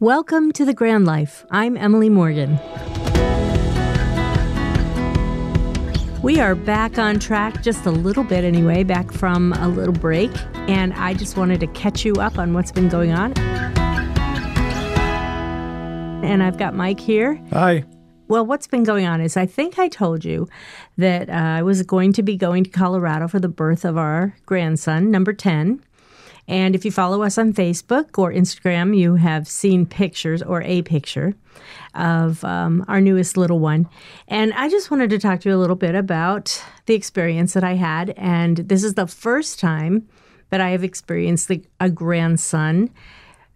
Welcome to the Grand Life. I'm Emily Morgan. We are back on track just a little bit anyway, back from a little break, and I just wanted to catch you up on what's been going on. And I've got Mike here. Hi. Well, what's been going on is I think I told you that uh, I was going to be going to Colorado for the birth of our grandson, number 10. And if you follow us on Facebook or Instagram, you have seen pictures or a picture of um, our newest little one. And I just wanted to talk to you a little bit about the experience that I had. And this is the first time that I have experienced a grandson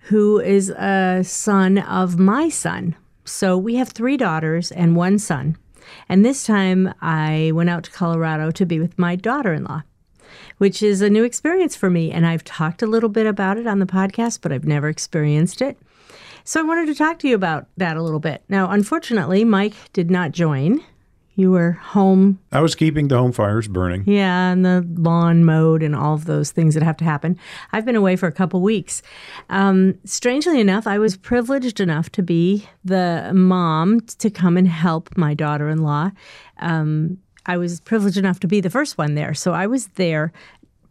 who is a son of my son. So we have three daughters and one son. And this time I went out to Colorado to be with my daughter in law, which is a new experience for me. And I've talked a little bit about it on the podcast, but I've never experienced it. So I wanted to talk to you about that a little bit. Now, unfortunately, Mike did not join. You were home. I was keeping the home fires burning. Yeah, and the lawn mowed and all of those things that have to happen. I've been away for a couple weeks. Um, strangely enough, I was privileged enough to be the mom to come and help my daughter in law. Um, I was privileged enough to be the first one there. So I was there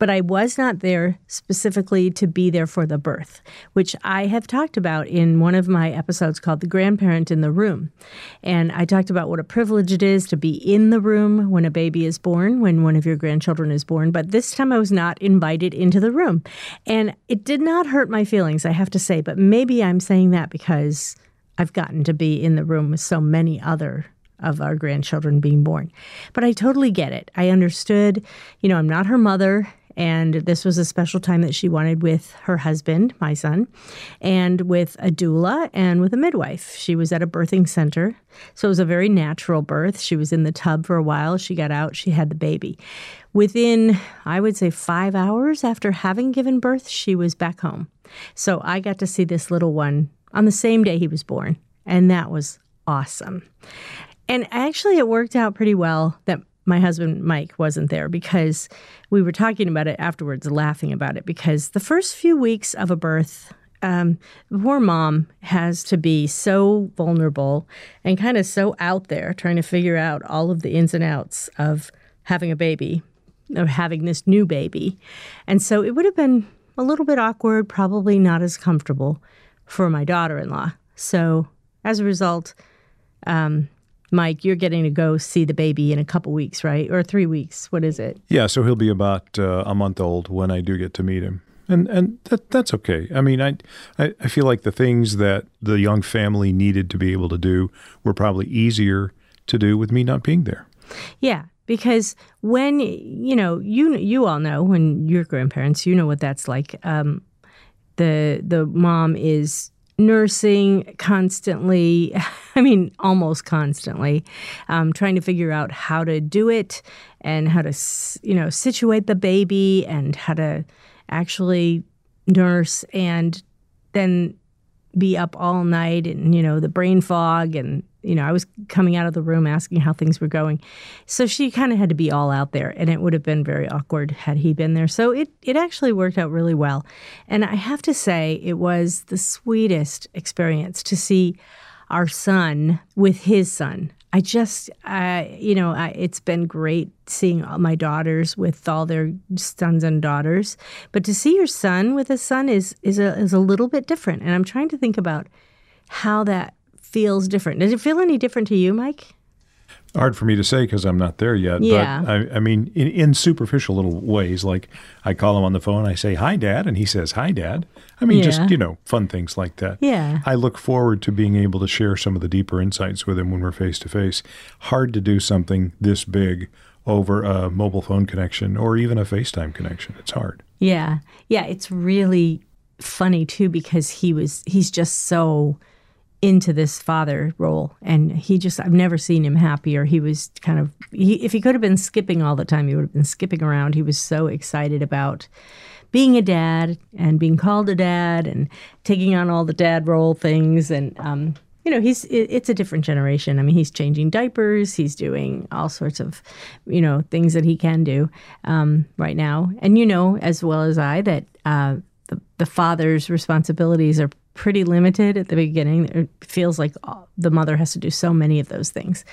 but I was not there specifically to be there for the birth, which I have talked about in one of my episodes called The Grandparent in the Room. And I talked about what a privilege it is to be in the room when a baby is born, when one of your grandchildren is born. But this time I was not invited into the room. And it did not hurt my feelings, I have to say, but maybe I'm saying that because I've gotten to be in the room with so many other of our grandchildren being born. But I totally get it. I understood, you know, I'm not her mother. And this was a special time that she wanted with her husband, my son, and with a doula and with a midwife. She was at a birthing center. So it was a very natural birth. She was in the tub for a while. She got out, she had the baby. Within, I would say, five hours after having given birth, she was back home. So I got to see this little one on the same day he was born. And that was awesome. And actually, it worked out pretty well that my husband Mike wasn't there because we were talking about it afterwards, laughing about it. Because the first few weeks of a birth, um, poor mom has to be so vulnerable and kind of so out there trying to figure out all of the ins and outs of having a baby, of having this new baby. And so it would have been a little bit awkward, probably not as comfortable for my daughter in law. So as a result, um, Mike, you're getting to go see the baby in a couple weeks, right? Or three weeks. What is it? Yeah, so he'll be about uh, a month old when I do get to meet him. And and that that's okay. I mean, I, I I feel like the things that the young family needed to be able to do were probably easier to do with me not being there. Yeah, because when you know you you all know when you're grandparents, you know what that's like. Um, the the mom is nursing constantly, I mean, almost constantly, um, trying to figure out how to do it and how to, you know, situate the baby and how to actually nurse and then be up all night and, you know, the brain fog and you know, I was coming out of the room asking how things were going. So she kind of had to be all out there, and it would have been very awkward had he been there. So it, it actually worked out really well. And I have to say, it was the sweetest experience to see our son with his son. I just, uh, you know, I, it's been great seeing all my daughters with all their sons and daughters, but to see your son with a son is is a is a little bit different. And I'm trying to think about how that feels different. Does it feel any different to you, Mike? Hard for me to say because I'm not there yet. Yeah. But I, I mean, in, in, superficial little ways, like I call him on the phone, I say, Hi, Dad. And he says, Hi, Dad. I mean, yeah. just, you know, fun things like that. Yeah. I look forward to being able to share some of the deeper insights with him when we're face to face. Hard to do something this big over a mobile phone connection or even a FaceTime connection. It's hard. Yeah. Yeah. It's really funny, too, because he was, he's just so into this father role and he just i've never seen him happier. He was kind of he, if he could have been skipping all the time he would have been skipping around. He was so excited about being a dad and being called a dad and taking on all the dad role things. And um, you know he's it's a different generation. I mean he's changing diapers. He's doing all sorts of you know things that he can do um, right now. And you know as well as i that uh, the, the father's responsibilities are pretty limited at the beginning. It feels like the mother has to do so many of those things.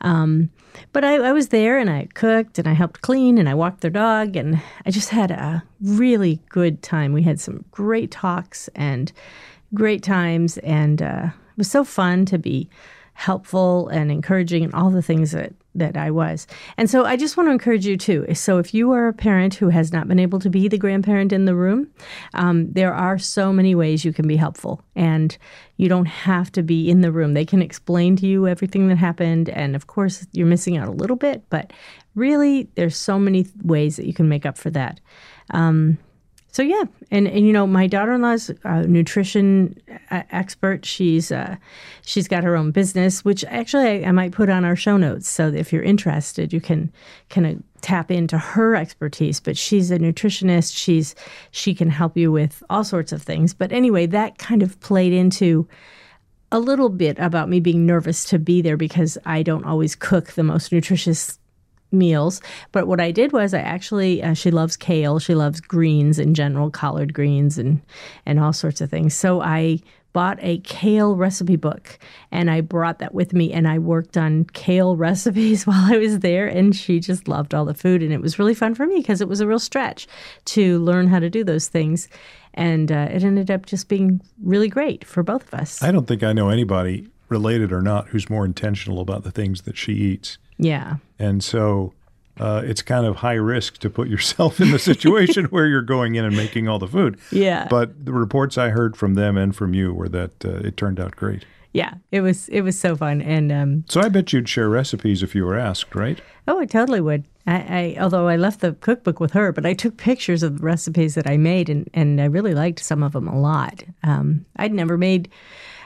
Um, but I, I, was there and I cooked and I helped clean and I walked their dog and I just had a really good time. We had some great talks and great times and uh, it was so fun to be helpful and encouraging and all the things that that I was. And so I just want to encourage you too. So if you are a parent who has not been able to be the grandparent in the room, um, there are so many ways you can be helpful, and you don't have to be in the room. They can explain to you everything that happened, and of course you're missing out a little bit, but really there's so many ways that you can make up for that. Um, so yeah, and and you know my daughter-in-law's a nutrition uh, expert. She's uh, she's got her own business, which actually I, I, might put on our show notes. So if you're interested, you can kind of tap into her expertise. But she's a nutritionist. She's she can help you with all sorts of things. But anyway, that kind of played into a little bit about me being nervous to be there because I don't always cook the most nutritious meals. But what I did was I actually uh, she loves kale, she loves greens in general, collard greens and and all sorts of things. So I bought a kale recipe book and I brought that with me and I worked on kale recipes while I was there and she just loved all the food and it was really fun for me because it was a real stretch to learn how to do those things and uh, it ended up just being really great for both of us. I don't think I know anybody related or not who's more intentional about the things that she eats. Yeah. And so uh, it's kind of high risk to put yourself in the situation where you're going in and making all the food. Yeah. But the reports I heard from them and from you were that uh, it turned out great. Yeah, it was it was so fun, and um, so I bet you'd share recipes if you were asked, right? Oh, I totally would. I, I although I left the cookbook with her, but I took pictures of the recipes that I made, and and I really liked some of them a lot. Um, I'd never made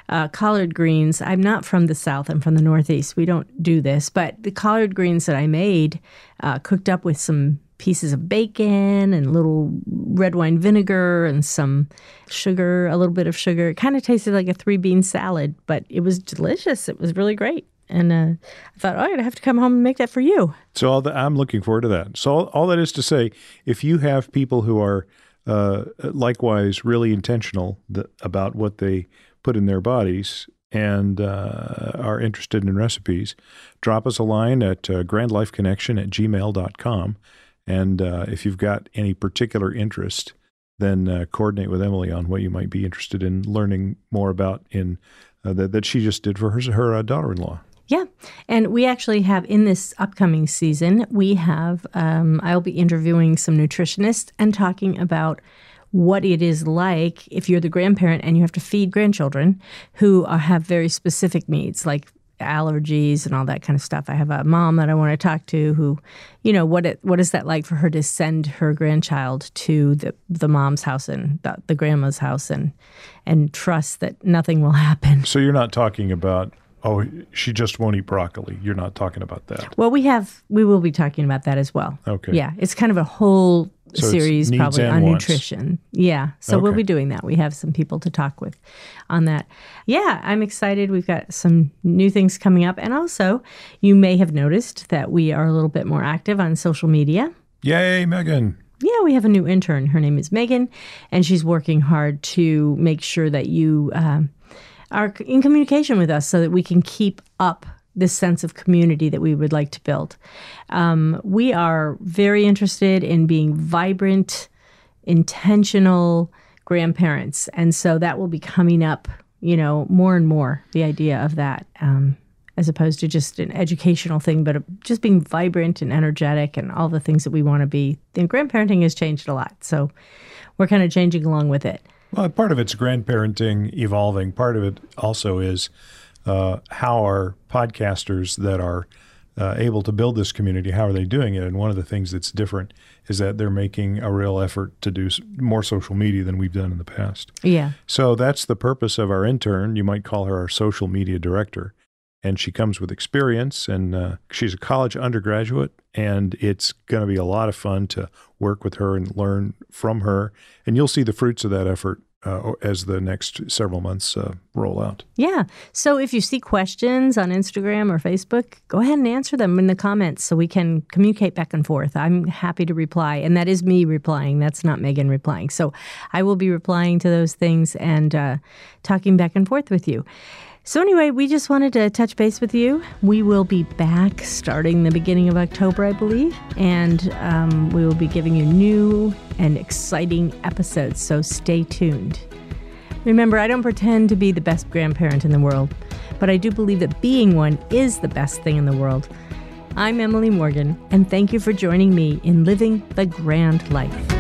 uh, collard greens. I'm not from the South, I'm from the Northeast. We don't do this, but the collard greens that I made, uh, cooked up with some pieces of bacon and little red wine vinegar and some sugar, a little bit of sugar. It kind of tasted like a three bean salad, but it was delicious. It was really great. And uh, I thought, oh, to have to come home and make that for you. So all the, I'm looking forward to that. So all, all that is to say, if you have people who are uh, likewise really intentional th- about what they put in their bodies and uh, are interested in recipes, drop us a line at uh, grandlifeconnection at gmail.com. And uh, if you've got any particular interest, then uh, coordinate with Emily on what you might be interested in learning more about in uh, that, that she just did for her, her uh, daughter-in-law. Yeah. And we actually have in this upcoming season, we have, um, I'll be interviewing some nutritionists and talking about what it is like if you're the grandparent and you have to feed grandchildren who are, have very specific needs, like allergies and all that kind of stuff. I have a mom that I want to talk to who, you know, what it, what is that like for her to send her grandchild to the the mom's house and the, the grandma's house and and trust that nothing will happen. So you're not talking about oh she just won't eat broccoli. You're not talking about that. Well, we have we will be talking about that as well. Okay. Yeah, it's kind of a whole so series probably on wants. nutrition. Yeah. So okay. we'll be doing that. We have some people to talk with on that. Yeah, I'm excited. We've got some new things coming up. And also, you may have noticed that we are a little bit more active on social media. Yay, Megan. Yeah, we have a new intern. Her name is Megan, and she's working hard to make sure that you uh, are in communication with us so that we can keep up this sense of community that we would like to build. Um, we are very interested in being vibrant, intentional grandparents. And so that will be coming up, you know, more and more, the idea of that, um, as opposed to just an educational thing, but just being vibrant and energetic and all the things that we want to be. And grandparenting has changed a lot. So we're kind of changing along with it. Well, part of it's grandparenting evolving. Part of it also is uh, how are podcasters that are uh, able to build this community, how are they doing it? And one of the things that's different is that they're making a real effort to do more social media than we've done in the past. Yeah. So that's the purpose of our intern. You might call her our social media director. And she comes with experience, and uh, she's a college undergraduate, and it's going to be a lot of fun to work with her and learn from her. And you'll see the fruits of that effort uh, as the next several months uh, roll out. Yeah. So if you see questions on Instagram or Facebook, go ahead and answer them in the comments so we can communicate back and forth. I'm happy to reply. And that is me replying. That's not Megan replying. So I will be replying to those things and uh, talking back and forth with you. So, anyway, we just wanted to touch base with you. We will be back starting the beginning of October, I believe, and um, we will be giving you new and exciting episodes. So, stay tuned. Remember, I don't pretend to be the best grandparent in the world, but I do believe that being one is the best thing in the world. I'm Emily Morgan, and thank you for joining me in living the grand life.